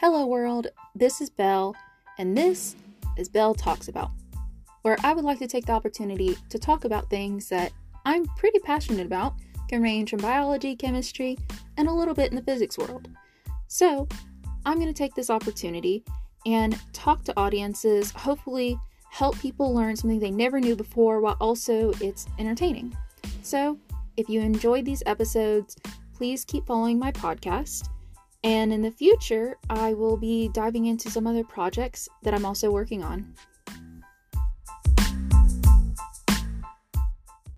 Hello, world. This is Belle, and this is Belle Talks About, where I would like to take the opportunity to talk about things that I'm pretty passionate about, can range from biology, chemistry, and a little bit in the physics world. So, I'm going to take this opportunity and talk to audiences, hopefully, help people learn something they never knew before while also it's entertaining. So, if you enjoyed these episodes, please keep following my podcast. And in the future, I will be diving into some other projects that I'm also working on.